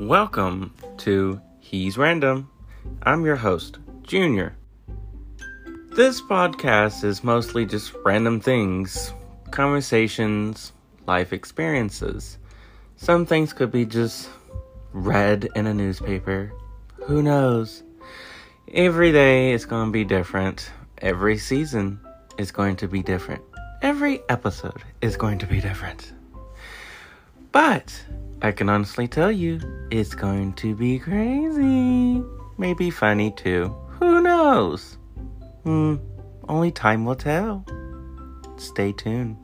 Welcome to He's Random. I'm your host, Junior. This podcast is mostly just random things, conversations, life experiences. Some things could be just read in a newspaper. Who knows? Every day is going to be different. Every season is going to be different. Every episode is going to be different. But I can honestly tell you, it's going to be crazy. Maybe funny too. Who knows? Hmm, only time will tell. Stay tuned.